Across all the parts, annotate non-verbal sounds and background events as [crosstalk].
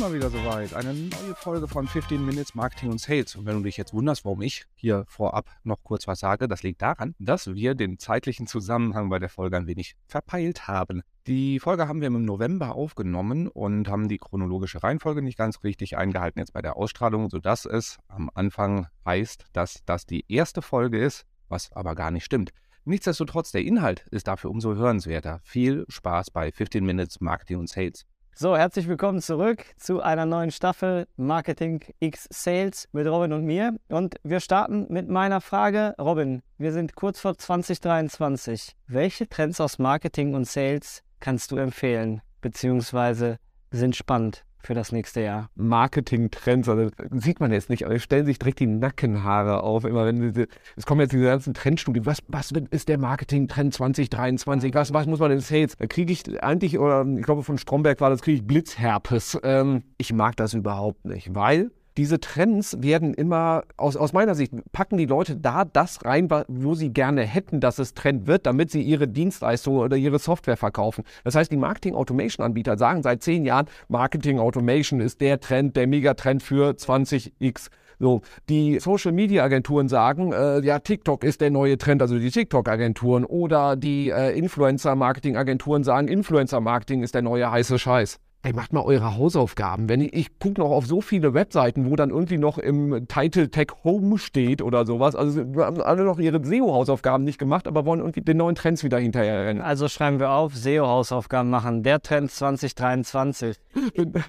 mal wieder soweit. Eine neue Folge von 15 Minutes Marketing und Sales. Und wenn du dich jetzt wunderst, warum ich hier vorab noch kurz was sage, das liegt daran, dass wir den zeitlichen Zusammenhang bei der Folge ein wenig verpeilt haben. Die Folge haben wir im November aufgenommen und haben die chronologische Reihenfolge nicht ganz richtig eingehalten jetzt bei der Ausstrahlung, sodass es am Anfang heißt, dass das die erste Folge ist, was aber gar nicht stimmt. Nichtsdestotrotz, der Inhalt ist dafür umso hörenswerter. Viel Spaß bei 15 Minutes Marketing und Sales. So, herzlich willkommen zurück zu einer neuen Staffel Marketing X Sales mit Robin und mir. Und wir starten mit meiner Frage. Robin, wir sind kurz vor 2023. Welche Trends aus Marketing und Sales kannst du empfehlen, beziehungsweise sind spannend? Für das nächste Jahr? Marketing-Trends, also sieht man jetzt nicht, aber stellen sich direkt die Nackenhaare auf. Immer wenn diese, es kommen jetzt diese ganzen Trendstudien. Was, was ist der Marketing-Trend 2023? Was, was muss man in Sales? Da kriege ich eigentlich, oder ich glaube von Stromberg war das, kriege ich Blitzherpes. Ähm, ich mag das überhaupt nicht, weil diese Trends werden immer, aus, aus meiner Sicht, packen die Leute da das rein, wo sie gerne hätten, dass es Trend wird, damit sie ihre Dienstleistungen oder ihre Software verkaufen. Das heißt, die Marketing-Automation-Anbieter sagen seit zehn Jahren, Marketing-Automation ist der Trend, der Megatrend für 20x. So, die Social Media Agenturen sagen, äh, ja, TikTok ist der neue Trend, also die TikTok Agenturen oder die äh, Influencer Marketing Agenturen sagen, Influencer Marketing ist der neue heiße Scheiß. Ey, macht mal eure Hausaufgaben. Wenn ich, ich gucke noch auf so viele Webseiten, wo dann irgendwie noch im Title Tag Home steht oder sowas. Also wir haben alle noch ihre SEO-Hausaufgaben nicht gemacht, aber wollen irgendwie den neuen Trends wieder hinterher rennen. Also schreiben wir auf, SEO-Hausaufgaben machen. Der Trend 2023.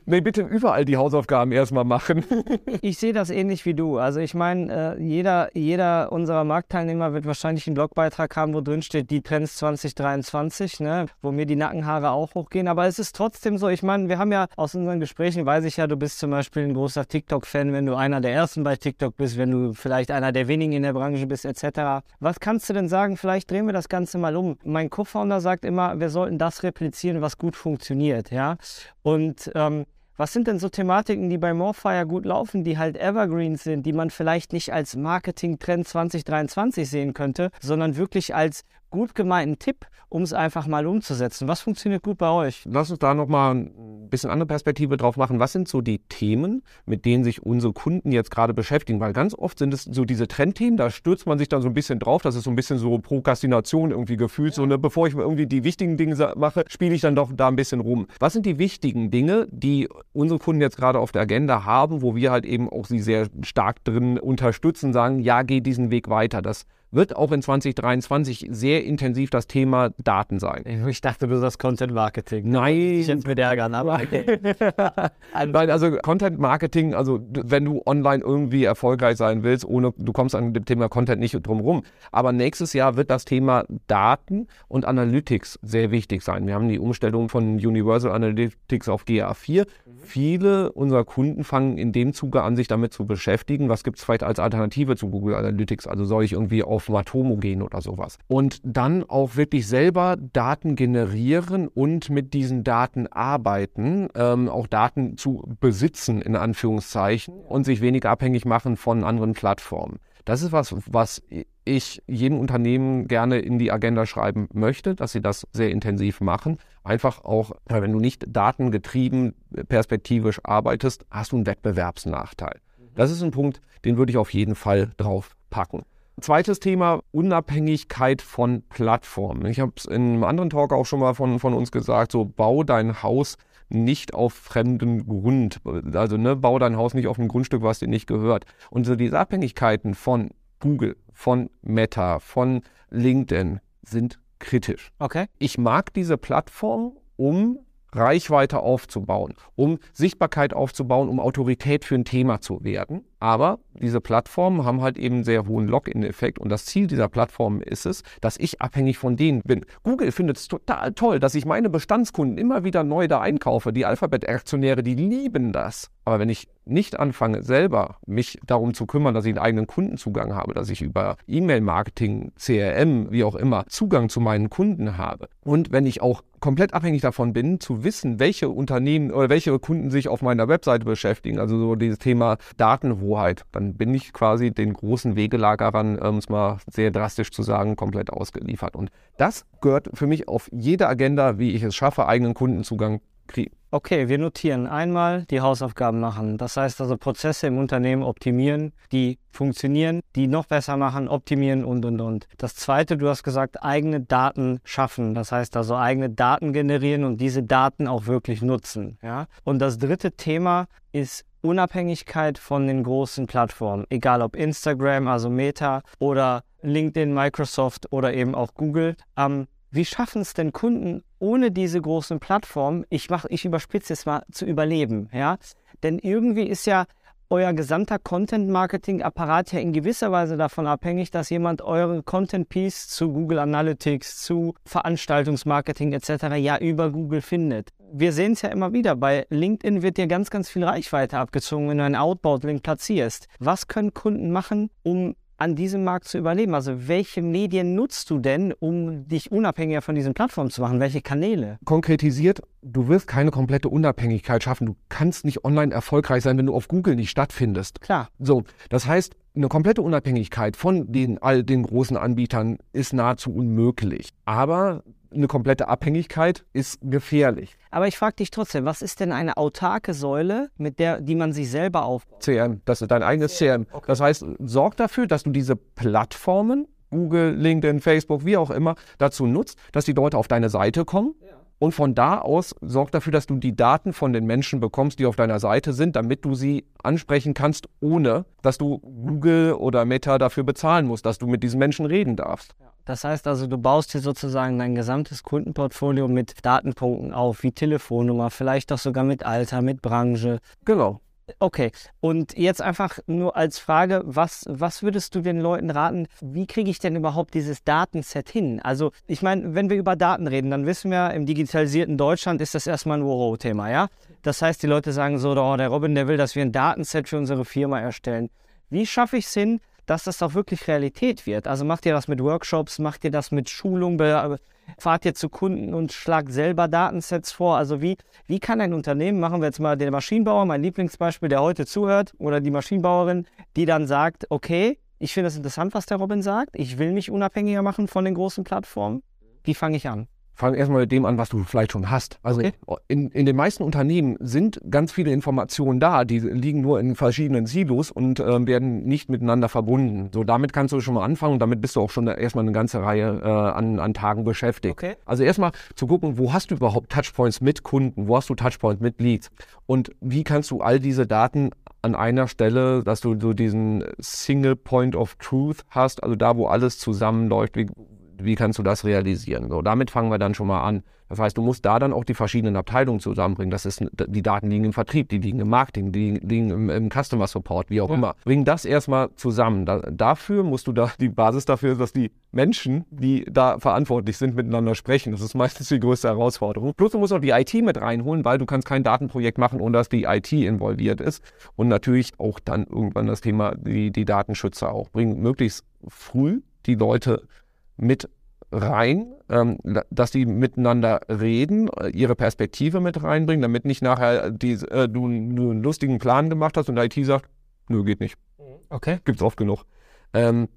nee, bitte überall die Hausaufgaben erstmal machen. [laughs] ich sehe das ähnlich wie du. Also ich meine, äh, jeder, jeder unserer Marktteilnehmer wird wahrscheinlich einen Blogbeitrag haben, wo drin steht, die Trends 2023, ne? wo mir die Nackenhaare auch hochgehen. Aber es ist trotzdem so, ich meine, an. Wir haben ja aus unseren Gesprächen, weiß ich ja, du bist zum Beispiel ein großer TikTok-Fan, wenn du einer der ersten bei TikTok bist, wenn du vielleicht einer der wenigen in der Branche bist, etc. Was kannst du denn sagen? Vielleicht drehen wir das Ganze mal um. Mein Co-Founder sagt immer, wir sollten das replizieren, was gut funktioniert, ja. Und ähm, was sind denn so Thematiken, die bei Morfire gut laufen, die halt Evergreens sind, die man vielleicht nicht als Marketing-Trend 2023 sehen könnte, sondern wirklich als gut gemeinten Tipp, um es einfach mal umzusetzen. Was funktioniert gut bei euch? Lass uns da nochmal ein bisschen andere Perspektive drauf machen. Was sind so die Themen, mit denen sich unsere Kunden jetzt gerade beschäftigen? Weil ganz oft sind es so diese Trendthemen, da stürzt man sich dann so ein bisschen drauf. Das ist so ein bisschen so Prokrastination irgendwie gefühlt. Ja. So, ne, bevor ich irgendwie die wichtigen Dinge mache, spiele ich dann doch da ein bisschen rum. Was sind die wichtigen Dinge, die unsere Kunden jetzt gerade auf der Agenda haben, wo wir halt eben auch sie sehr stark drin unterstützen, sagen, ja, geh diesen Weg weiter. Das wird auch in 2023 sehr intensiv das Thema Daten sein. Ich dachte, du sagst Content Marketing. Nein. Ich jetzt mit ärgern, aber okay. [laughs] Nein, also Content Marketing, also wenn du online irgendwie erfolgreich sein willst, ohne, du kommst an dem Thema Content nicht drum rum. Aber nächstes Jahr wird das Thema Daten und Analytics sehr wichtig sein. Wir haben die Umstellung von Universal Analytics auf GA4. Mhm. Viele unserer Kunden fangen in dem Zuge an, sich damit zu beschäftigen. Was gibt es vielleicht als Alternative zu Google Analytics? Also soll ich irgendwie auf auf Matomo gehen oder sowas. Und dann auch wirklich selber Daten generieren und mit diesen Daten arbeiten, ähm, auch Daten zu besitzen, in Anführungszeichen, und sich weniger abhängig machen von anderen Plattformen. Das ist was, was ich jedem Unternehmen gerne in die Agenda schreiben möchte, dass sie das sehr intensiv machen. Einfach auch, wenn du nicht datengetrieben perspektivisch arbeitest, hast du einen Wettbewerbsnachteil. Das ist ein Punkt, den würde ich auf jeden Fall drauf packen. Zweites Thema, Unabhängigkeit von Plattformen. Ich habe es in einem anderen Talk auch schon mal von, von uns gesagt, so bau dein Haus nicht auf fremden Grund. Also ne, bau dein Haus nicht auf einem Grundstück, was dir nicht gehört. Und so diese Abhängigkeiten von Google, von Meta, von LinkedIn sind kritisch. Okay. Ich mag diese Plattform, um Reichweite aufzubauen, um Sichtbarkeit aufzubauen, um Autorität für ein Thema zu werden. Aber diese Plattformen haben halt eben einen sehr hohen Login-Effekt und das Ziel dieser Plattformen ist es, dass ich abhängig von denen bin. Google findet es total toll, dass ich meine Bestandskunden immer wieder neu da einkaufe. Die Alphabet-Aktionäre, die lieben das. Aber wenn ich nicht anfange, selber mich darum zu kümmern, dass ich einen eigenen Kundenzugang habe, dass ich über E-Mail-Marketing, CRM, wie auch immer, Zugang zu meinen Kunden habe und wenn ich auch komplett abhängig davon bin, zu wissen, welche Unternehmen oder welche Kunden sich auf meiner Webseite beschäftigen, also so dieses Thema Datenhoheit, Hoheit. Dann bin ich quasi den großen Wegelagerern, um es mal sehr drastisch zu sagen, komplett ausgeliefert. Und das gehört für mich auf jede Agenda, wie ich es schaffe, eigenen Kundenzugang kriegen. Okay, wir notieren einmal die Hausaufgaben machen. Das heißt also Prozesse im Unternehmen optimieren, die funktionieren, die noch besser machen, optimieren und, und, und. Das zweite, du hast gesagt, eigene Daten schaffen. Das heißt also eigene Daten generieren und diese Daten auch wirklich nutzen. Ja? Und das dritte Thema ist Unabhängigkeit von den großen Plattformen, egal ob Instagram, also Meta oder LinkedIn, Microsoft oder eben auch Google. Ähm, wie schaffen es denn Kunden ohne diese großen Plattformen, ich, mach, ich überspitze es mal, zu überleben? Ja? Denn irgendwie ist ja euer gesamter Content-Marketing-Apparat ja in gewisser Weise davon abhängig, dass jemand eure Content-Piece zu Google Analytics, zu Veranstaltungsmarketing etc. ja über Google findet. Wir sehen es ja immer wieder, bei LinkedIn wird dir ganz, ganz viel Reichweite abgezogen, wenn du einen Outbound-Link platzierst. Was können Kunden machen, um an diesem Markt zu überleben? Also welche Medien nutzt du denn, um dich unabhängiger von diesen Plattformen zu machen? Welche Kanäle? Konkretisiert, du wirst keine komplette Unabhängigkeit schaffen. Du kannst nicht online erfolgreich sein, wenn du auf Google nicht stattfindest. Klar. So, das heißt, eine komplette Unabhängigkeit von den all den großen Anbietern ist nahezu unmöglich. Aber eine komplette Abhängigkeit ist gefährlich. Aber ich frage dich trotzdem, was ist denn eine autarke Säule, mit der, die man sich selber aufbaut? CRM, das ist dein eigenes CRM. Okay. Das heißt, sorg dafür, dass du diese Plattformen, Google, LinkedIn, Facebook, wie auch immer, dazu nutzt, dass die Leute auf deine Seite kommen. Und von da aus sorg dafür, dass du die Daten von den Menschen bekommst, die auf deiner Seite sind, damit du sie ansprechen kannst, ohne dass du Google oder Meta dafür bezahlen musst, dass du mit diesen Menschen reden darfst. Das heißt also, du baust dir sozusagen dein gesamtes Kundenportfolio mit Datenpunkten auf, wie Telefonnummer, vielleicht auch sogar mit Alter, mit Branche. Genau. Okay, und jetzt einfach nur als Frage, was, was würdest du den Leuten raten, wie kriege ich denn überhaupt dieses Datenset hin? Also ich meine, wenn wir über Daten reden, dann wissen wir, im digitalisierten Deutschland ist das erstmal ein Wow-Thema, ja? Das heißt, die Leute sagen so, oh, der Robin, der will, dass wir ein Datenset für unsere Firma erstellen. Wie schaffe ich es hin, dass das auch wirklich Realität wird. Also macht ihr das mit Workshops, macht ihr das mit Schulung, fahrt ihr zu Kunden und schlagt selber Datensets vor. Also wie, wie kann ein Unternehmen, machen wir jetzt mal den Maschinenbauer, mein Lieblingsbeispiel, der heute zuhört, oder die Maschinenbauerin, die dann sagt, okay, ich finde es interessant, was der Robin sagt, ich will mich unabhängiger machen von den großen Plattformen. Wie fange ich an? Fang erstmal mit dem an, was du vielleicht schon hast. Also okay. in, in den meisten Unternehmen sind ganz viele Informationen da, die liegen nur in verschiedenen Silos und äh, werden nicht miteinander verbunden. So, damit kannst du schon mal anfangen und damit bist du auch schon erstmal eine ganze Reihe äh, an, an Tagen beschäftigt. Okay. Also erstmal zu gucken, wo hast du überhaupt Touchpoints mit Kunden, wo hast du Touchpoints mit Leads und wie kannst du all diese Daten an einer Stelle, dass du so diesen Single Point of Truth hast, also da, wo alles zusammenläuft, wie, wie kannst du das realisieren? So, damit fangen wir dann schon mal an. Das heißt, du musst da dann auch die verschiedenen Abteilungen zusammenbringen. Das ist, die Daten liegen im Vertrieb, die liegen im Marketing, die liegen im, im Customer Support, wie auch ja. immer. Bring das erstmal zusammen. Da, dafür musst du da, die Basis dafür ist, dass die Menschen, die da verantwortlich sind, miteinander sprechen. Das ist meistens die größte Herausforderung. Plus du musst auch die IT mit reinholen, weil du kannst kein Datenprojekt machen, ohne dass die IT involviert ist. Und natürlich auch dann irgendwann das Thema, die, die Datenschützer auch. Bring möglichst früh die Leute mit rein, ähm, dass die miteinander reden, äh, ihre Perspektive mit reinbringen, damit nicht nachher die, äh, du, du, einen lustigen Plan gemacht hast und der IT sagt, nö, geht nicht. Mhm. Okay. Gibt's oft genug. Ähm,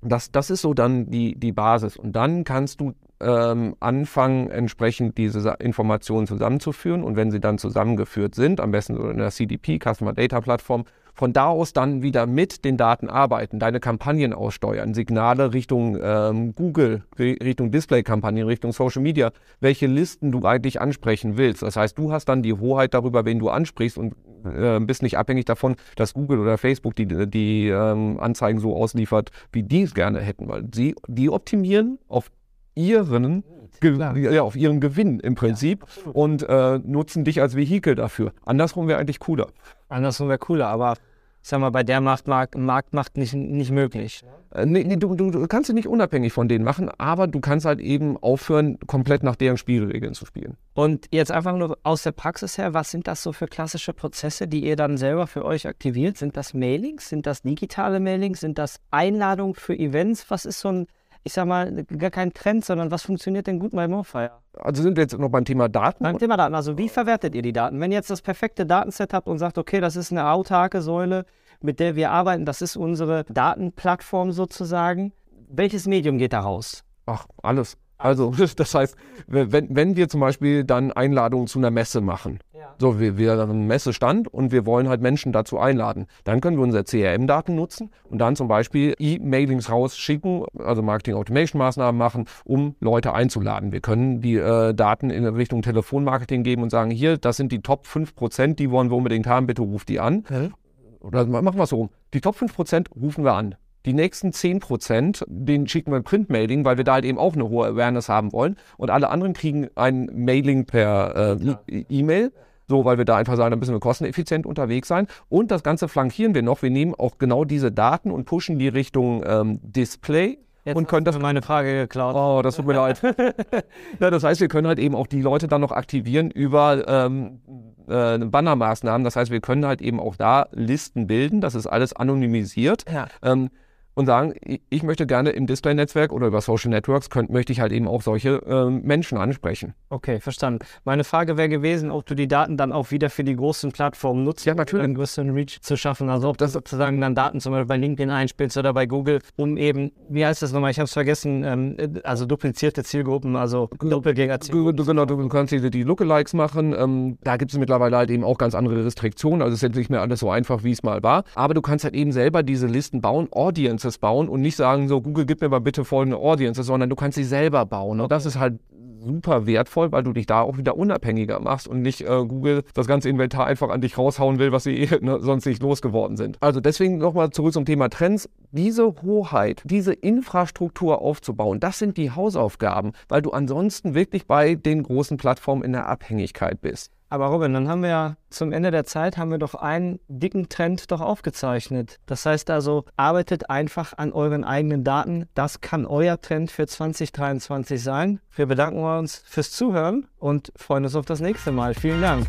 das, das ist so dann die, die Basis. Und dann kannst du ähm, anfangen, entsprechend diese Informationen zusammenzuführen. Und wenn sie dann zusammengeführt sind, am besten in der CDP, Customer Data Plattform, von da aus dann wieder mit den Daten arbeiten, deine Kampagnen aussteuern, Signale Richtung ähm, Google, Richtung Display-Kampagnen, Richtung Social Media, welche Listen du eigentlich ansprechen willst. Das heißt, du hast dann die Hoheit darüber, wen du ansprichst und äh, bist nicht abhängig davon, dass Google oder Facebook die, die ähm, Anzeigen so ausliefert, wie die es gerne hätten, weil sie die optimieren auf ihren ja, auf ihren Gewinn im Prinzip ja, und äh, nutzen dich als Vehikel dafür. Andersrum wäre eigentlich cooler. Andersrum wäre cooler, aber ich sag mal, bei der Macht, Marktmacht nicht, nicht möglich. Äh, nee, nee, du, du, kannst sie nicht unabhängig von denen machen, aber du kannst halt eben aufhören, komplett nach deren Spielregeln zu spielen. Und jetzt einfach nur aus der Praxis her, was sind das so für klassische Prozesse, die ihr dann selber für euch aktiviert? Sind das Mailings? Sind das digitale Mailings? Sind das Einladungen für Events? Was ist so ein ich sag mal, gar kein Trend, sondern was funktioniert denn gut bei Morfire? Also sind wir jetzt noch beim Thema Daten? Beim Thema Daten. Also wie verwertet ihr die Daten? Wenn ihr jetzt das perfekte Datenset habt und sagt, okay, das ist eine autarke Säule, mit der wir arbeiten, das ist unsere Datenplattform sozusagen. Welches Medium geht da raus? Ach, alles. Also [laughs] das heißt, wenn, wenn wir zum Beispiel dann Einladungen zu einer Messe machen, ja. so wir, wir haben einen Messestand und wir wollen halt Menschen dazu einladen, dann können wir unsere CRM-Daten nutzen und dann zum Beispiel E-Mailings rausschicken, also Marketing-Automation-Maßnahmen machen, um Leute einzuladen. Wir können die äh, Daten in Richtung Telefonmarketing geben und sagen, hier, das sind die Top 5%, die wollen wir unbedingt haben, bitte ruft die an. Mhm. Oder machen wir es so rum. Die Top 5% rufen wir an. Die nächsten 10 Prozent, den schicken wir ein Print-Mailing, weil wir da halt eben auch eine hohe Awareness haben wollen. Und alle anderen kriegen ein Mailing per äh, E-Mail. So, weil wir da einfach sagen, da müssen wir kosteneffizient unterwegs sein. Und das Ganze flankieren wir noch. Wir nehmen auch genau diese Daten und pushen die Richtung ähm, Display. Jetzt und können das meine Frage geklaut. Oh, das tut mir leid. [laughs] ja, das heißt, wir können halt eben auch die Leute dann noch aktivieren über ähm, äh, Bannermaßnahmen. Das heißt, wir können halt eben auch da Listen bilden. Das ist alles anonymisiert. Ja. Ähm, und sagen, ich möchte gerne im Display-Netzwerk oder über Social Networks, könnt, möchte ich halt eben auch solche äh, Menschen ansprechen. Okay, verstanden. Meine Frage wäre gewesen, ob du die Daten dann auch wieder für die großen Plattformen nutzt, ja, natürlich. um einen größeren Reach zu schaffen. Also ob das sozusagen dann Daten zum Beispiel bei LinkedIn einspielst oder bei Google, um eben, wie heißt das nochmal, ich habe es vergessen, ähm, also duplizierte Zielgruppen, also Doppelgänger-Zielgruppen. Genau, du kannst die, die Lookalikes machen. Ähm, da gibt es mittlerweile halt eben auch ganz andere Restriktionen. Also es ist jetzt nicht mehr alles so einfach, wie es mal war. Aber du kannst halt eben selber diese Listen bauen, Audience Audiences bauen und nicht sagen, so Google, gib mir mal bitte folgende Audiences, sondern du kannst sie selber bauen. Und das ist halt super wertvoll, weil du dich da auch wieder unabhängiger machst und nicht äh, Google das ganze Inventar einfach an dich raushauen will, was sie [laughs] ne, sonst nicht losgeworden sind. Also deswegen nochmal zurück zum Thema Trends. Diese Hoheit, diese Infrastruktur aufzubauen, das sind die Hausaufgaben, weil du ansonsten wirklich bei den großen Plattformen in der Abhängigkeit bist. Aber Robin, dann haben wir ja zum Ende der Zeit haben wir doch einen dicken Trend doch aufgezeichnet. Das heißt also, arbeitet einfach an euren eigenen Daten. Das kann euer Trend für 2023 sein. Wir bedanken uns fürs Zuhören und freuen uns auf das nächste Mal. Vielen Dank.